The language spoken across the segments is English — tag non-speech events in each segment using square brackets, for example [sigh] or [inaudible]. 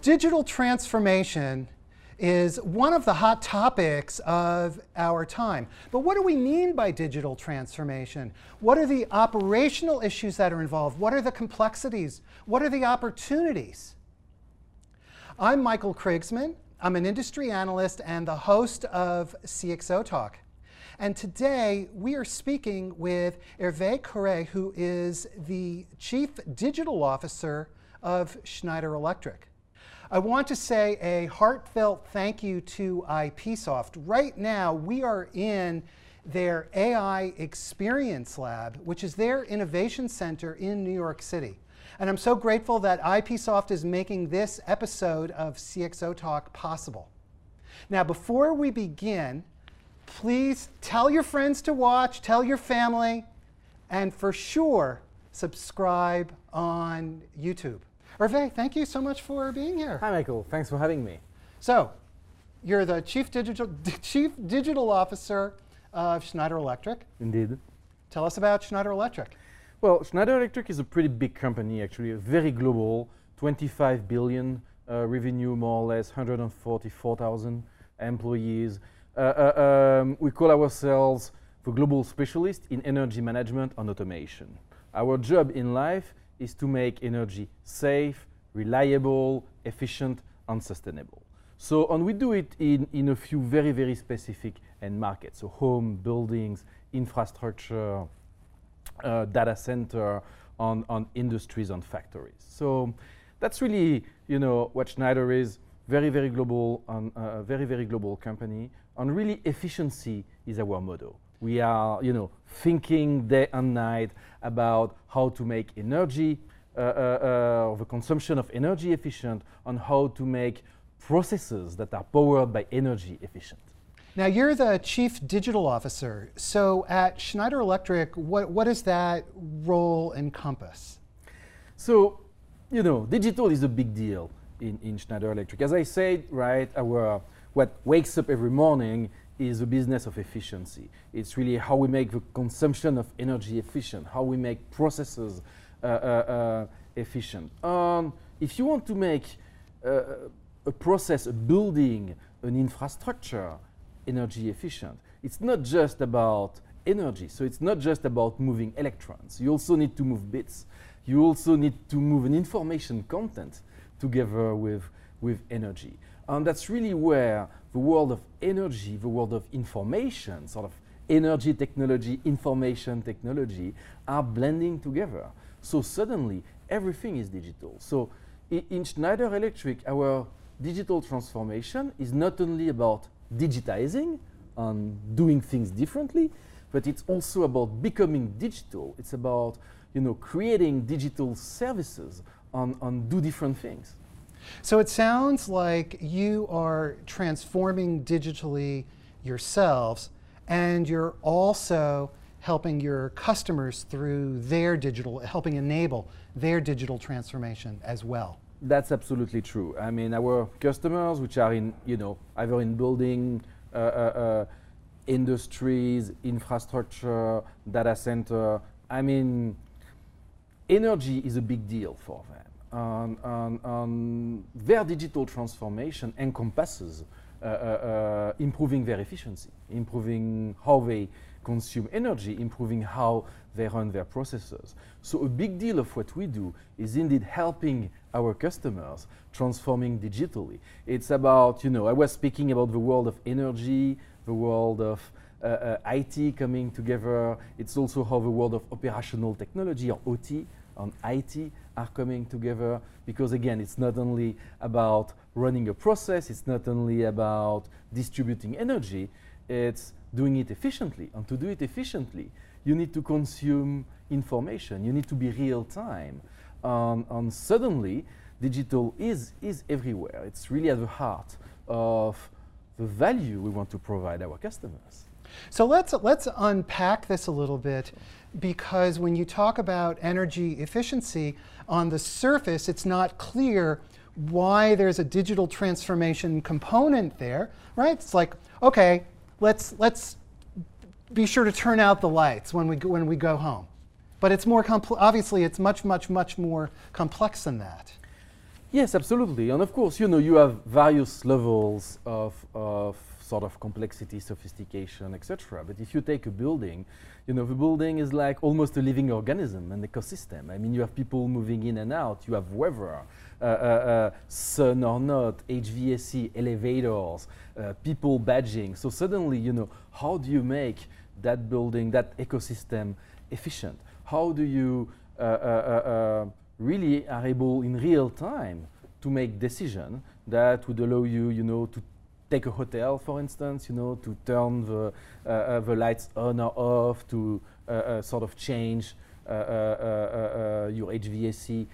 Digital transformation is one of the hot topics of our time. But what do we mean by digital transformation? What are the operational issues that are involved? What are the complexities? What are the opportunities? I'm Michael Krigsman. I'm an industry analyst and the host of CXO Talk. And today we are speaking with Hervé Corré, who is the Chief Digital Officer of Schneider Electric. I want to say a heartfelt thank you to IPsoft. Right now, we are in their AI Experience Lab, which is their innovation center in New York City. And I'm so grateful that IPsoft is making this episode of CXO Talk possible. Now, before we begin, please tell your friends to watch, tell your family, and for sure, subscribe on YouTube. Hervé, thank you so much for being here. Hi, Michael. Thanks for having me. So, you're the chief digital [laughs] chief digital officer of Schneider Electric. Indeed. Tell us about Schneider Electric. Well, Schneider Electric is a pretty big company, actually, very global. 25 billion uh, revenue, more or less, 144,000 employees. Uh, uh, um, we call ourselves the global specialist in energy management and automation. Our job in life is to make energy safe, reliable, efficient, and sustainable. So, and we do it in, in a few very, very specific end markets. So home, buildings, infrastructure, uh, data center, on, on industries and factories. So that's really, you know, what Schneider is, very, very global, and uh, very, very global company. And really efficiency is our motto. We are, you know, thinking day and night about how to make energy, uh, uh, uh, the consumption of energy efficient, and how to make processes that are powered by energy efficient. Now, you're the chief digital officer. So at Schneider Electric, what, what does that role encompass? So, you know, digital is a big deal in, in Schneider Electric. As I said, right, our what wakes up every morning is a business of efficiency. It's really how we make the consumption of energy efficient, how we make processes uh, uh, uh, efficient. Um, if you want to make uh, a process, a building, an infrastructure energy efficient, it's not just about energy. So it's not just about moving electrons. You also need to move bits. You also need to move an information content together with, with energy. And that's really where the world of energy, the world of information, sort of energy technology, information technology, are blending together. So suddenly, everything is digital. So in Schneider Electric, our digital transformation is not only about digitizing and doing things differently, but it's also about becoming digital. It's about you know, creating digital services and, and do different things. So it sounds like you are transforming digitally yourselves and you're also helping your customers through their digital, helping enable their digital transformation as well. That's absolutely true. I mean, our customers, which are in, you know, either in building, uh, uh, uh, industries, infrastructure, data center, I mean, energy is a big deal for them on their digital transformation encompasses uh, uh, uh, improving their efficiency, improving how they consume energy, improving how they run their processes. So a big deal of what we do is indeed helping our customers transforming digitally. It's about, you know, I was speaking about the world of energy, the world of IT coming together. It's also how the world of operational technology or OT on IT are coming together. Because again it's not only about running a process it's not only about distributing energy it's doing it efficiently. And to do it efficiently you need to consume information. You need to be real time. Um, and suddenly digital is is everywhere. It's really at the heart of the value we want to provide our customers so let's let's unpack this a little bit because when you talk about energy efficiency, on the surface, it's not clear why there's a digital transformation component there, right? It's like, okay, let's, let's be sure to turn out the lights when we go, when we go home. But it's more compl- obviously it's much much much more complex than that. Yes, absolutely. And of course, you know, you have various levels of, of sort of complexity, sophistication, etc. But if you take a building, you know, the building is like almost a living organism, an ecosystem. I mean, you have people moving in and out, you have weather, uh, uh, uh, sun or not, HVAC, elevators, uh, people badging. So suddenly, you know, how do you make that building, that ecosystem efficient? How do you uh, uh, really are able in real time to make decision that would allow you, you know, to take a hotel, for instance, you know, to turn the, uh, uh, the lights on or off, to uh, uh sort of change uh, uh, your HVAC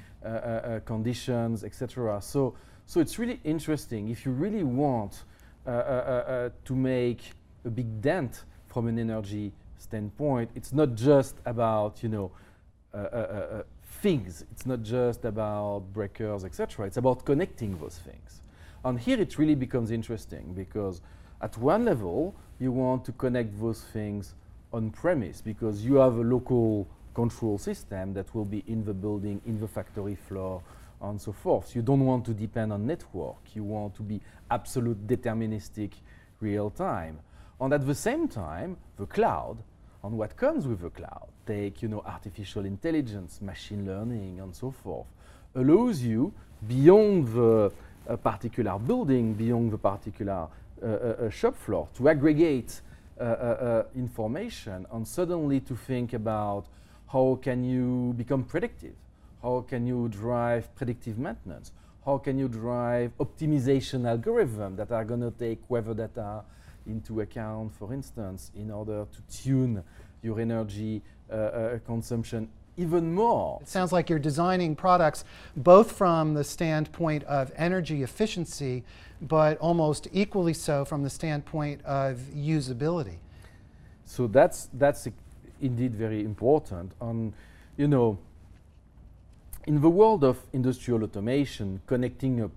conditions, etc. So, so it's really interesting. If you really want to make a big dent from an energy standpoint, it's not just about, you know, things. It's not just about breakers, etc. It's about connecting those things. And here it really becomes interesting because at one level, you want to connect those things on premise because you have a local control system that will be in the building, in the factory floor, and so forth. You don't want to depend on network. You want to be absolute deterministic real time. And at the same time, the cloud and what comes with the cloud, take you know, artificial intelligence, machine learning, and so forth, allows you beyond the uh, particular building, beyond the particular uh, uh, shop floor, to aggregate uh, uh, uh, information and suddenly to think about how can you become predictive, how can you drive predictive maintenance, how can you drive optimization algorithms that are going to take weather data into account, for instance, in order to tune your energy uh, uh, consumption even more. It sounds like you're designing products both from the standpoint of energy efficiency, but almost equally so from the standpoint of usability. So that's, that's indeed very important. And, you know, in the world of industrial automation, connecting a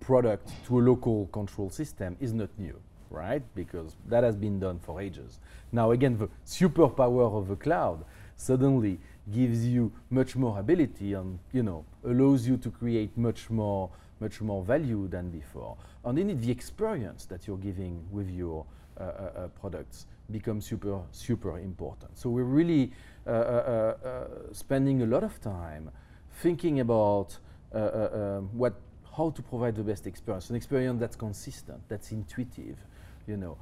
product to a local control system is not new right? Because that has been done for ages. Now, again, the superpower of the cloud suddenly gives you much more ability and, you know, allows you to create much more, much more value than before. And indeed, the experience that you're giving with your uh, uh, uh products becomes super, super important. So we're really uh, uh, uh, spending a lot of time thinking about um, what how to provide the best experience, an experience that's consistent, that's intuitive, you know.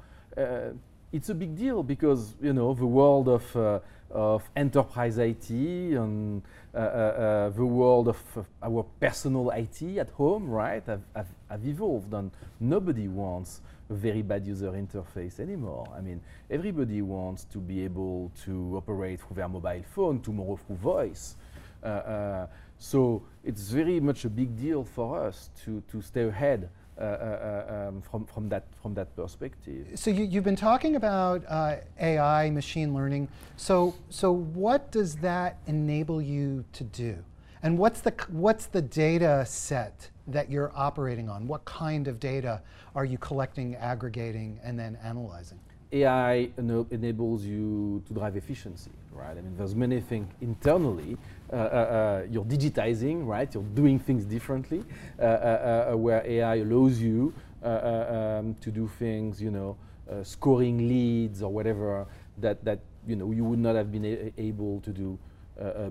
It's a big deal because you know the world of of enterprise IT and uh, uh, uh the world of our personal IT at home, right, have, have, have, evolved, and nobody wants a very bad user interface anymore. I mean, everybody wants to be able to operate through their mobile phone tomorrow through voice. Uh, so it's very much a big deal for us to to stay ahead uh, uh, um, from, from, that, from that perspective. So you, have been talking about uh, AI, machine learning. So, so what does that enable you to do? And what's the, what's the data set that you're operating on? What kind of data are you collecting, aggregating, and then analyzing? AI enables you to drive efficiency, right? I mean, there's many things internally. Uh, uh, uh, you're digitizing, right? You're doing things differently, uh, uh, uh, where AI allows you um, to do things, you know, scoring leads or whatever that that you know you would not have been able to do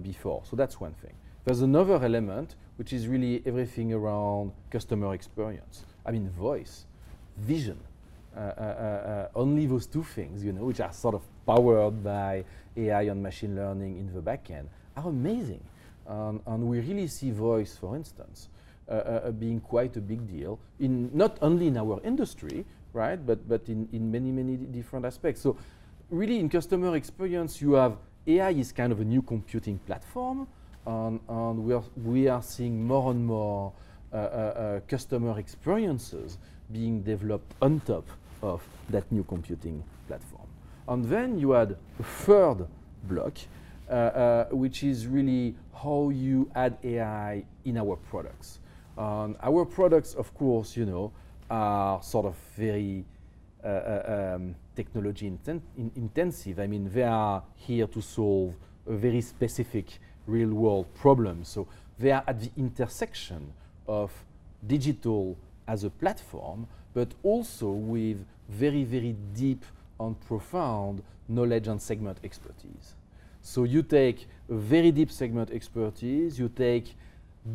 before. So that's one thing. There's another element which is really everything around customer experience. I mean, voice, vision. Uh, uh, uh, only those two things, you know, which are sort of powered by AI and machine learning in the backend, are amazing. Um, and we really see voice, for instance, being quite a big deal in not only in our industry, right, but but in, in many many different aspects. So, really, in customer experience, you have AI is kind of a new computing platform, and, and we are we are seeing more and more uh, uh, uh, customer experiences being developed on top of that new computing platform. And then you add a third block, uh, uh, which is really how you add AI in our products. Um, our products, of course, you know, are sort of very uh, uh, uh, um, technology inten in intensive. I mean, they are here to solve a very specific real world problem. So they are at the intersection of digital as a platform, but also with very, very deep and profound knowledge and segment expertise. So you take very deep segment expertise, you take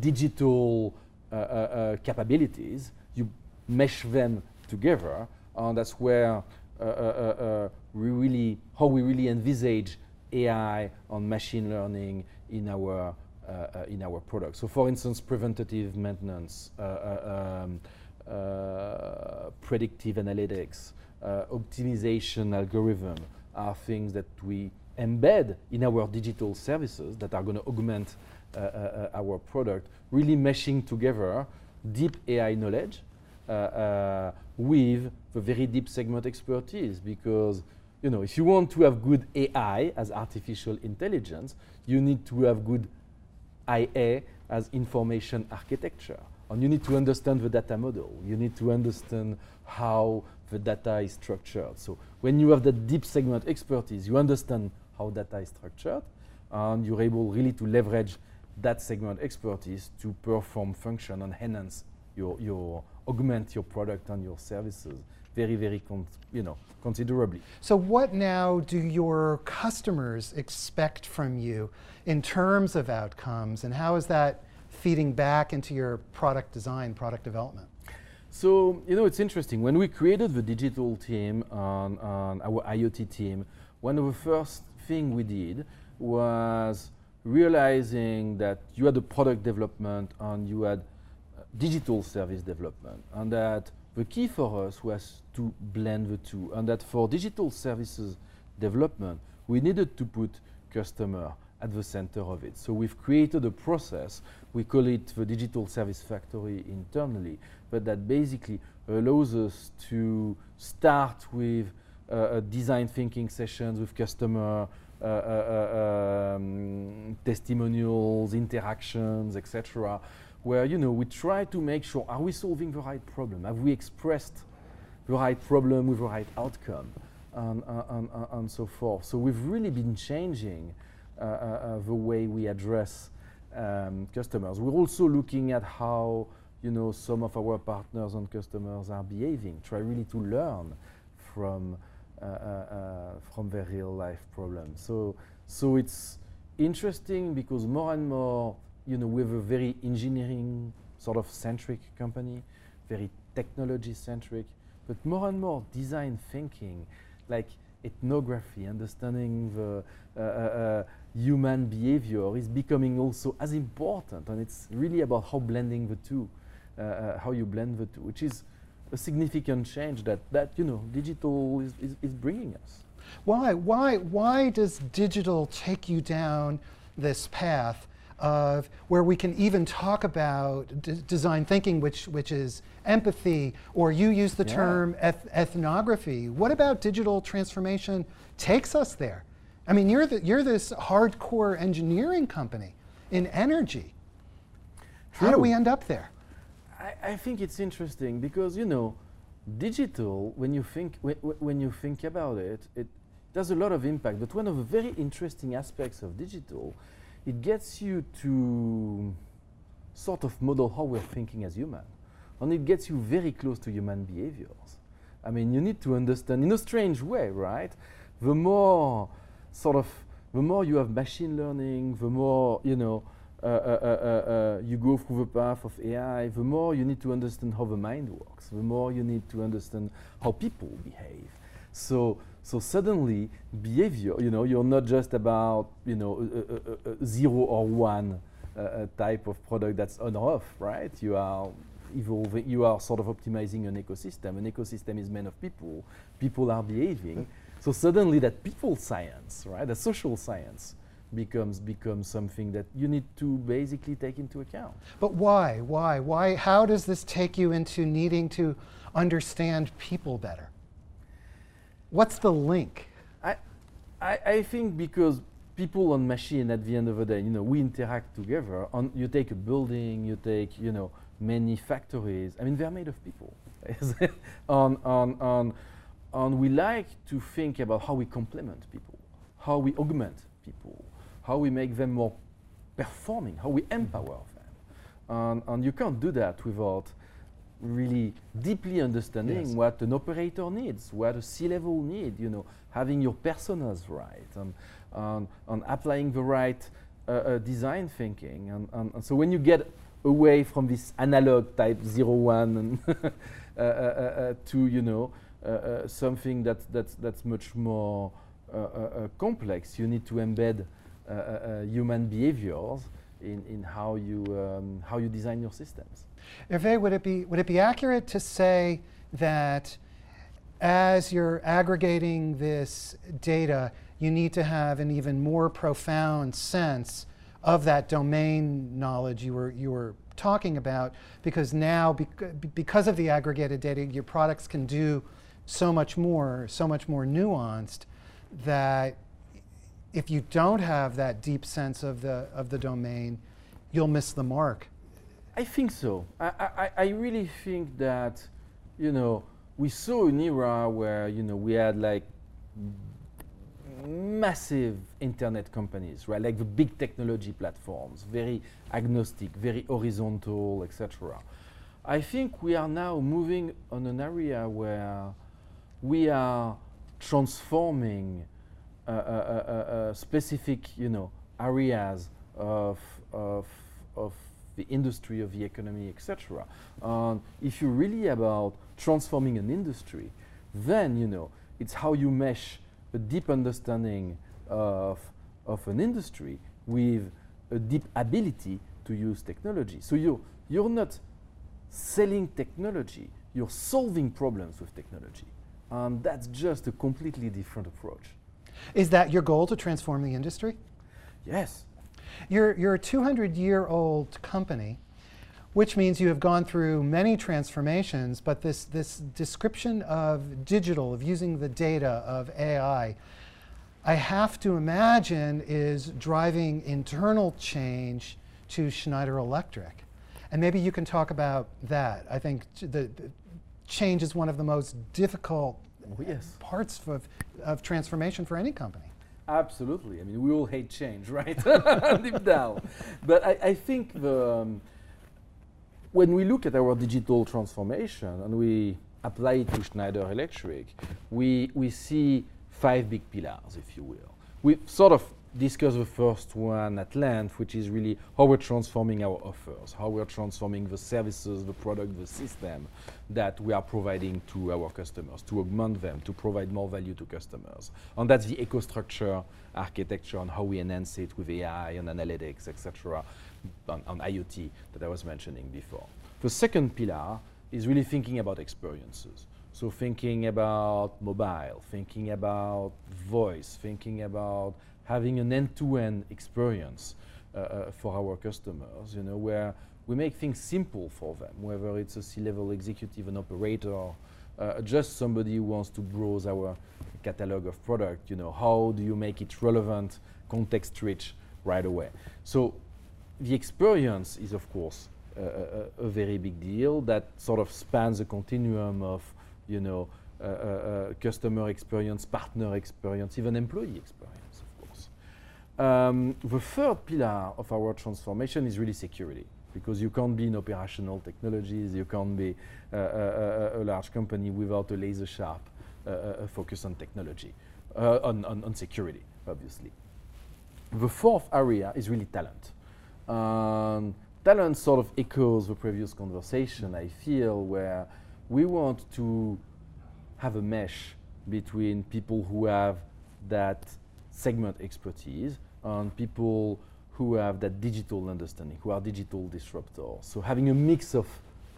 digital uh, uh, uh, capabilities, you mesh them together, and that's where uh, uh, uh, we really, how we really envisage AI and machine learning in our in our products. So, for instance, preventative maintenance, um, predictive analytics, optimization algorithm are things that we embed in our digital services that are going to augment uh, uh, our product, really meshing together deep AI knowledge uh, with the very deep segment expertise because you know if you want to have good AI as artificial intelligence, you need to have good IA as information architecture. And you need to understand the data model. You need to understand how the data is structured. So when you have that deep segment expertise, you understand how data is structured, and you're able really to leverage that segment expertise to perform function and enhance your, your augment your product and your services very, very, you know, considerably. So what now do your customers expect from you in terms of outcomes, and how is that feeding back into your product design, product development? So, you know, it's interesting. When we created the digital team and, on our IoT team, one of the first thing we did was realizing that you had a product development and you had digital service development, and that the key for us was to blend the two, and that for digital services development, we needed to put customer at the center of it. So we've created a process, we call it the Digital Service Factory internally, but that basically allows us to start with uh, design thinking sessions with customer, uh, uh, uh um, testimonials, interactions, etc., where you know we try to make sure are we solving the right problem? Have we expressed the right problem with the right outcome, and, and, and, and so forth. So we've really been changing uh, uh, uh, the way we address um, customers. We're also looking at how you know some of our partners and customers are behaving. Try really to learn from uh, uh, uh, from their real life problems. So so it's interesting because more and more you know, we have a very engineering sort of centric company, very technology centric, but more and more design thinking, like ethnography, understanding the uh, uh, uh, human behavior is becoming also as important. And it's really about how blending the two, uh, uh, how you blend the two, which is a significant change that, that you know, digital is, is, is bringing us. Why, why, why does digital take you down this path of where we can even talk about design thinking, which, which is empathy, or you use the yeah. term eth ethnography. What about digital transformation takes us there? I mean, you're, the, you're this hardcore engineering company in energy. True. How do we end up there? I, I, think it's interesting because, you know, digital, when you think, when you think about it, it does a lot of impact. But one of the very interesting aspects of digital it gets you to sort of model how we're thinking as human. And it gets you very close to human behaviors. I mean, you need to understand in a strange way, right? The more sort of, the more you have machine learning, the more, you know, Uh, uh, uh, you go through the path of AI, the more you need to understand how the mind works, the more you need to understand how people behave. So so suddenly, behavior, you know, you're not just about, you know, a, a, a zero or one uh, type of product that's on or off, right? You are evolving, you are sort of optimizing an ecosystem. An ecosystem is made of people. People are behaving. So suddenly that people science, right, the social science, becomes becomes something that you need to basically take into account. But why? Why? Why? How does this take you into needing to understand people better? What's the link? I, I, I think because people and machine at the end of the day, you know, we interact together. On, you take a building, you take, you know, many factories. I mean, they're made of people. [laughs] on, on, on and we like to think about how we complement people, how we augment people, how we make them more performing, how we empower them. And, and you can't do that without really deeply understanding Yes. what an operator needs, what a C-level need, you know, having your personas right, and, and, and applying the right uh, uh, design thinking. And, and, and so when you get away from this analog type zero one and [laughs] uh, uh, uh, uh, to you know something that that's that's much more complex, you need to embed Uh, uh, uh, human behaviors in, in how you um, how you design your systems. Hervé, would it be would it be accurate to say that as you're aggregating this data, you need to have an even more profound sense of that domain knowledge you were you were talking about because now bec- because of the aggregated data your products can do so much more so much more nuanced that if you don't have that deep sense of the of the domain you'll miss the mark I think so. I, I, I really think that, you know, we saw an era where, you know, we had like massive internet companies, right? Like the big technology platforms, very agnostic, very horizontal, etc. I think we are now moving on an area where we are transforming Uh, uh, uh, specific, you know, areas of, of, of the industry, of the economy, etc. Um, if you're really about transforming an industry, then you know it's how you mesh a deep understanding of, of an industry with a deep ability to use technology. So you're, you're not selling technology, you're solving problems with technology. And that's just a completely different approach. Is that your goal to transform the industry Yes, You're, you're a 200 year old company, which means you have gone through many transformations, but this, this description of digital, of using the data, of AI, I have to imagine is driving internal change to Schneider Electric. And maybe you can talk about that. I think the, the change is one of the most difficult Oh, yes. parts of, of transformation for any company. Absolutely. I mean, we all hate change, [laughs] right? [laughs] Deep down. But I, I think the, um, when we look at our digital transformation and we apply it to Schneider Electric, we, we see five big pillars, if you will. We sort of discussed the first one at length, which is really how we're transforming our offers, how we're transforming the services, the product, the system that we are providing to our customers, to augment them, to provide more value to customers. And that's the EcoStruxure architecture and how we enhance it with AI and analytics, etc., on, on IoT that I was mentioning before. The second pillar is really thinking about experiences. So thinking about mobile, thinking about voice, thinking about having an end-to-end experience uh, uh, for our customers, you know, where we make things simple for them, whether it's a C-level executive, an operator, uh, just somebody who wants to browse our catalog of product, you know, how do you make it relevant, context-rich right away? So the experience is, of course, uh, a, a very big deal that sort of spans a continuum of, you know, uh, uh, uh, customer experience, partner experience, even employee experience. Um, the third pillar of our transformation is really security, because you can't be in operational technologies, you can't be uh, a, a, a large company without a laser sharp uh, uh, focus on technology, uh, on, on, on security, obviously. The fourth area is really talent. Um, talent sort of echoes the previous conversation, I feel, where we want to have a mesh between people who have that segment expertise and people who have that digital understanding, who are digital disruptors. So having a mix of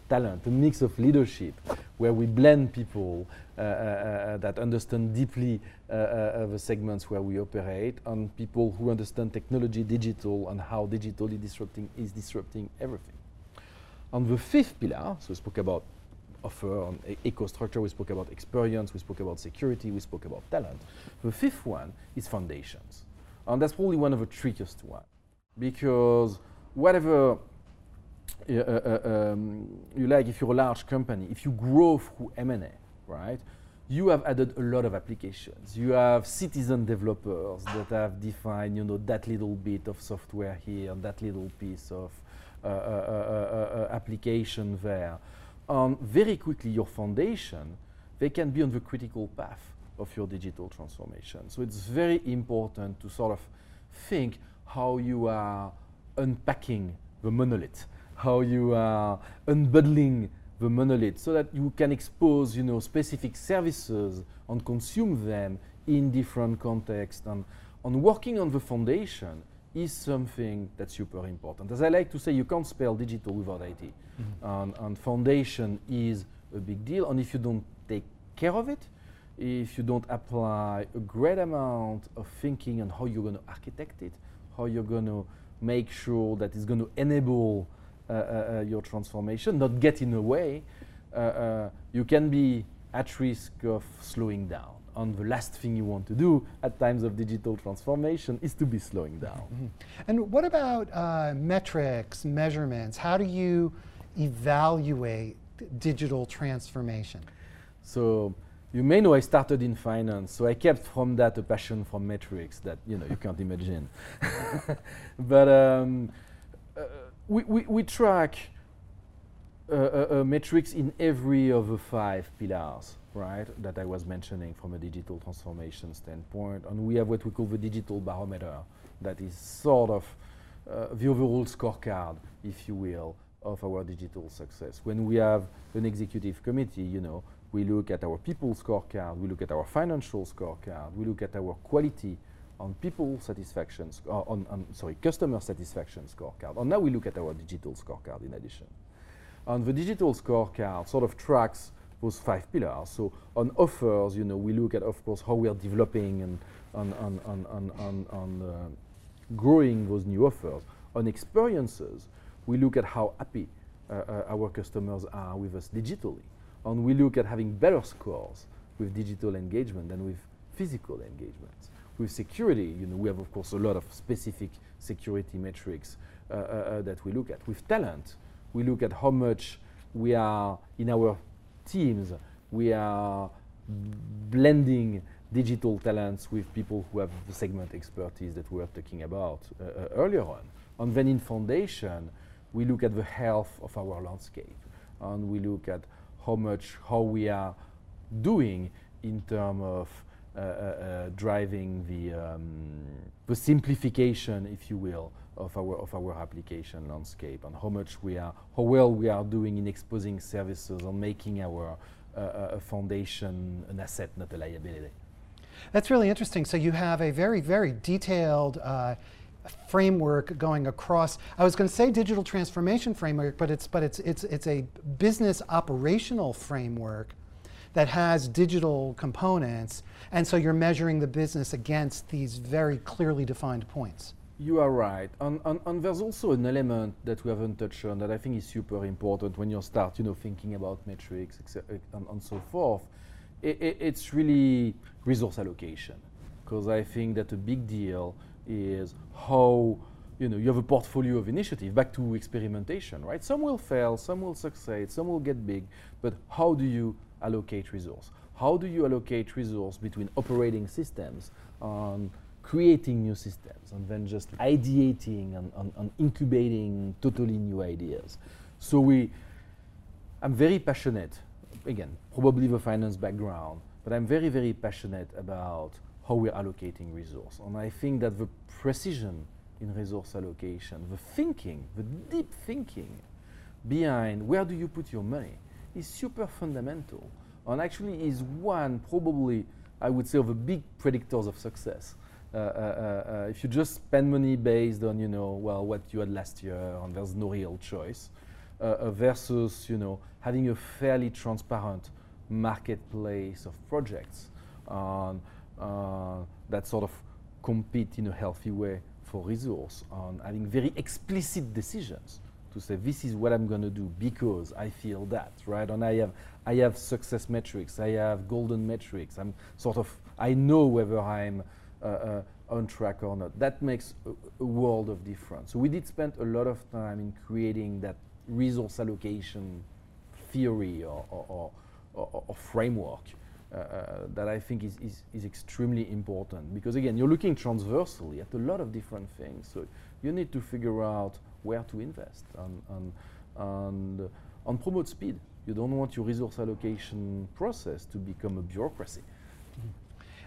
talent, a mix of leadership, where we blend people uh, uh, uh, that understand deeply uh, uh, uh, the segments where we operate, and people who understand technology, digital, and how digitally disrupting is disrupting everything. On the fifth pillar, so we spoke about offer on e- EcoStruxure, we spoke about experience, we spoke about security, we spoke about talent. The fifth one is foundations. And that's probably one of the trickiest one because whatever uh, uh, uh, um, you like, if you're a large company, if you grow through M&A, right, you have added a lot of applications. You have citizen developers that have defined, you know, that little bit of software here, that little piece of uh, uh, uh, application there. Um, very quickly, your foundation, they can be on the critical path of your digital transformation. So it's very important to sort of think how you are unpacking the monolith, how you are unbundling the monolith so that you can expose you know, specific services and consume them in different contexts. And, and working on the foundation is something that's super important. As I like to say, you can't spell digital without IT. Mm -hmm. and, and foundation is a big deal. And if you don't take care of it, if you don't apply a great amount of thinking on how you're going to architect it, how you're going to make sure that it's going to enable uh, uh, uh, your transformation, not get in the way, you can be at risk of slowing down. And the last thing you want to do at times of digital transformation is to be slowing down. Mm -hmm. And what about metrics, measurements? How do you evaluate digital transformation? So you may know I started in finance, so I kept from that a passion for metrics that you know you can't imagine. [laughs] but um, uh, we, we, we track uh, uh, metrics in every of the five pillars, right, that I was mentioning from a digital transformation standpoint. And we have what we call the digital barometer, that is sort of uh, the overall scorecard, if you will, of our digital success. When we have an executive committee, you know, we look at our people scorecard, we look at our financial scorecard, we look at our quality on people satisfaction, uh, on, on, sorry, customer satisfaction scorecard. And now we look at our digital scorecard in addition. And the digital scorecard sort of tracks those five pillars. So on offers, you know, we look at, of course, how we are developing and on, on, on, on, on, on uh, growing those new offers. On experiences, we look at how happy uh, uh, our customers are with us digitally. And we look at having better scores with digital engagement than with physical engagement. with security, you know, we have of course a lot of specific security metrics uh, uh, uh, that we look at. With talent, we look at how much we are in our teams, we are blending digital talents with people who have the segment expertise that we were talking about uh, uh, earlier on. And then in foundation, we look at the health of our landscape, and we look at how much how we are doing in terms of uh, uh, uh, driving the, um, the simplification, if you will, of our, of our application landscape and how much we are, how well we are doing in exposing services and making our uh, foundation an asset, not a liability. That's really interesting. So you have a very, very detailed uh, framework going across. I was going to say digital transformation framework, but it's but it's it's it's a business operational framework that has digital components, and so you're measuring the business against these very clearly defined points. You are right. And, and, and, there's also an element that we haven't touched on that I think is super important when you start, you know, thinking about metrics and, and so forth. It, it, it's really resource allocation, because I think that a big deal is how you know you have a portfolio of initiative. Back to experimentation, right? Some will fail, some will succeed, some will get big, but how do you allocate resource? How do you allocate resource between operating systems and creating new systems and then just ideating and, and, and incubating totally new ideas? So we, I'm very passionate, again, probably the finance background, but I'm very, very passionate about how we're allocating resource. And I think that the precision in resource allocation, the thinking, the deep thinking behind where do you put your money, is super fundamental and actually is one probably I would say of the big predictors of success. Uh, uh, uh, if you just spend money based on you know well what you had last year and there's no real choice uh, uh, versus you know having a fairly transparent marketplace of projects that sort of compete in a healthy way for resource and having very explicit decisions to say this is what I'm going to do because I feel that, right? And I have I have success metrics, I have golden metrics. I'm sort of I know whether I'm uh, uh, on track or not. That makes a, a, world of difference. So we did spend a lot of time in creating that resource allocation theory or, or, or, or framework. Uh, uh, uh, that I think is, is, is extremely important. Because again you're looking transversally at a lot of different things. So you need to figure out where to invest and, and, and, and promote speed. You don't want your resource allocation process to become a bureaucracy.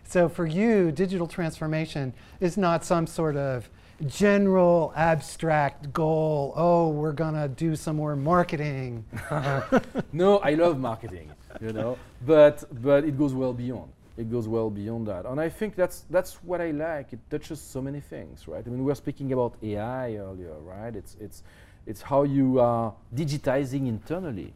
So for you digital transformation is not some sort of general abstract goal oh we're going to do some more marketing. [laughs] No i love marketing [laughs] you know. But but it goes well beyond. It goes well beyond that, and I think that's that's what I like. It touches so many things, right? I mean, we were speaking about AI earlier, right? It's it's it's how you are digitizing internally.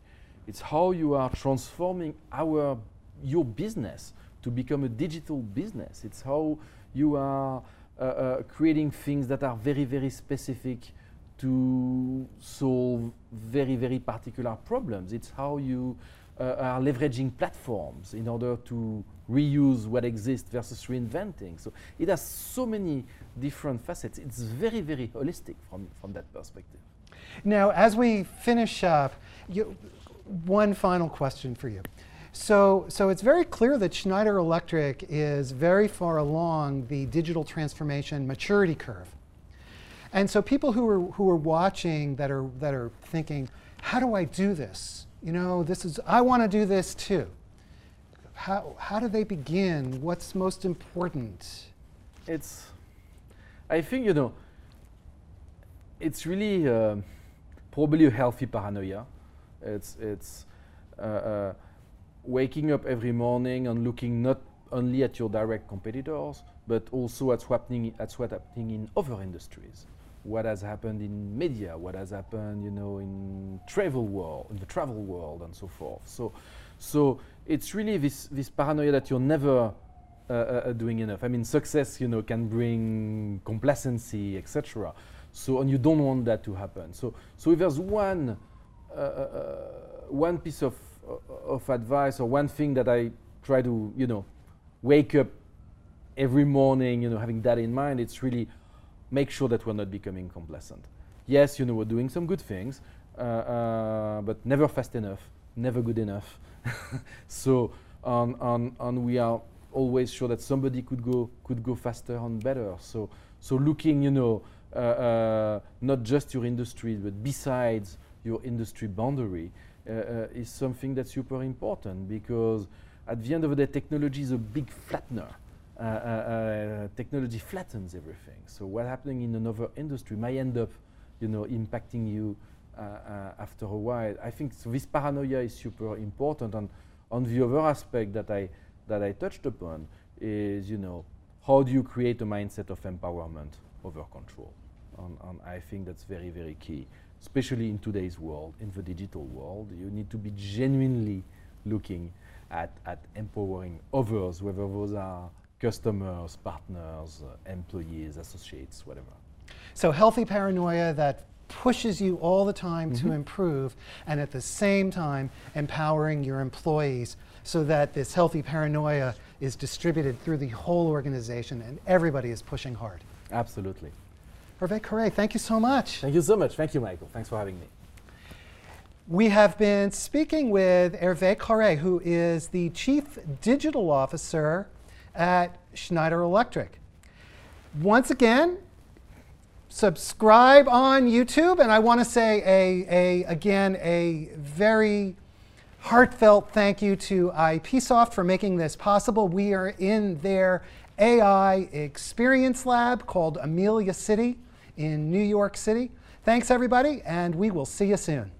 It's how you are transforming our your business to become a digital business. It's how you are uh, uh, creating things that are very very specific to solve very very particular problems. It's how you Uh, are leveraging platforms in order to reuse what exists versus reinventing. So it has so many different facets. It's very, very holistic from, from that perspective. Now, as we finish up, you, one final question for you. So, so it's very clear that Schneider Electric is very far along the digital transformation maturity curve. And so people who are, who are watching that are, that are thinking, how do I do this? You know, this is, I want to do this too. How, how do they begin? What's most important? It's, I think, you know, it's really uh, probably a healthy paranoia. It's, it's uh, uh, waking up every morning and looking not only at your direct competitors, but also at what's happening, at what's happening in other industries what has happened in media, what has happened, you know, in travel world, in the travel world, and so forth. So, so it's really this this paranoia that you're never uh, uh, uh doing enough. I mean, success, you know, can bring complacency, etc. So, and you don't want that to happen. So, so if there's one uh, uh, uh one piece of of advice or one thing that I try to, you know, wake up every morning, you know, having that in mind, it's really make sure that we're not becoming complacent. Yes, you know, we're doing some good things, uh, uh, but never fast enough, never good enough. [laughs] so, um, um, and we are always sure that somebody could go could go faster and better. So, so looking, you know, uh, uh not just your industry, but besides your industry boundary, uh, uh, is something that's super important because at the end of the day, technology is a big flattener. Uh, uh, uh, technology flattens everything. So what happening in another industry might end up, you know, impacting you after a while. I think so this paranoia is super important. And on the other aspect that I that I touched upon is, you know, how do you create a mindset of empowerment over control? And, and, I think that's very, very key, especially in today's world, in the digital world. You need to be genuinely looking at, at empowering others, whether those are customers, partners, uh, employees, associates, whatever. So healthy paranoia that pushes you all the time mm -hmm. to mm-hmm. improve and at the same time empowering your employees so that this healthy paranoia is distributed through the whole organization and everybody is pushing hard. Absolutely. Hervé Corré, thank you so much. Thank you so much. Thank you, Michael. Thanks for having me. We have been speaking with Hervé Corré, who is the Chief Digital Officer at Schneider Electric. Once again, subscribe on YouTube, and I want to say a, a again a very heartfelt thank you to IPsoft for making this possible. We are in their AI experience lab called Amelia City in New York City. Thanks everybody, and we will see you soon.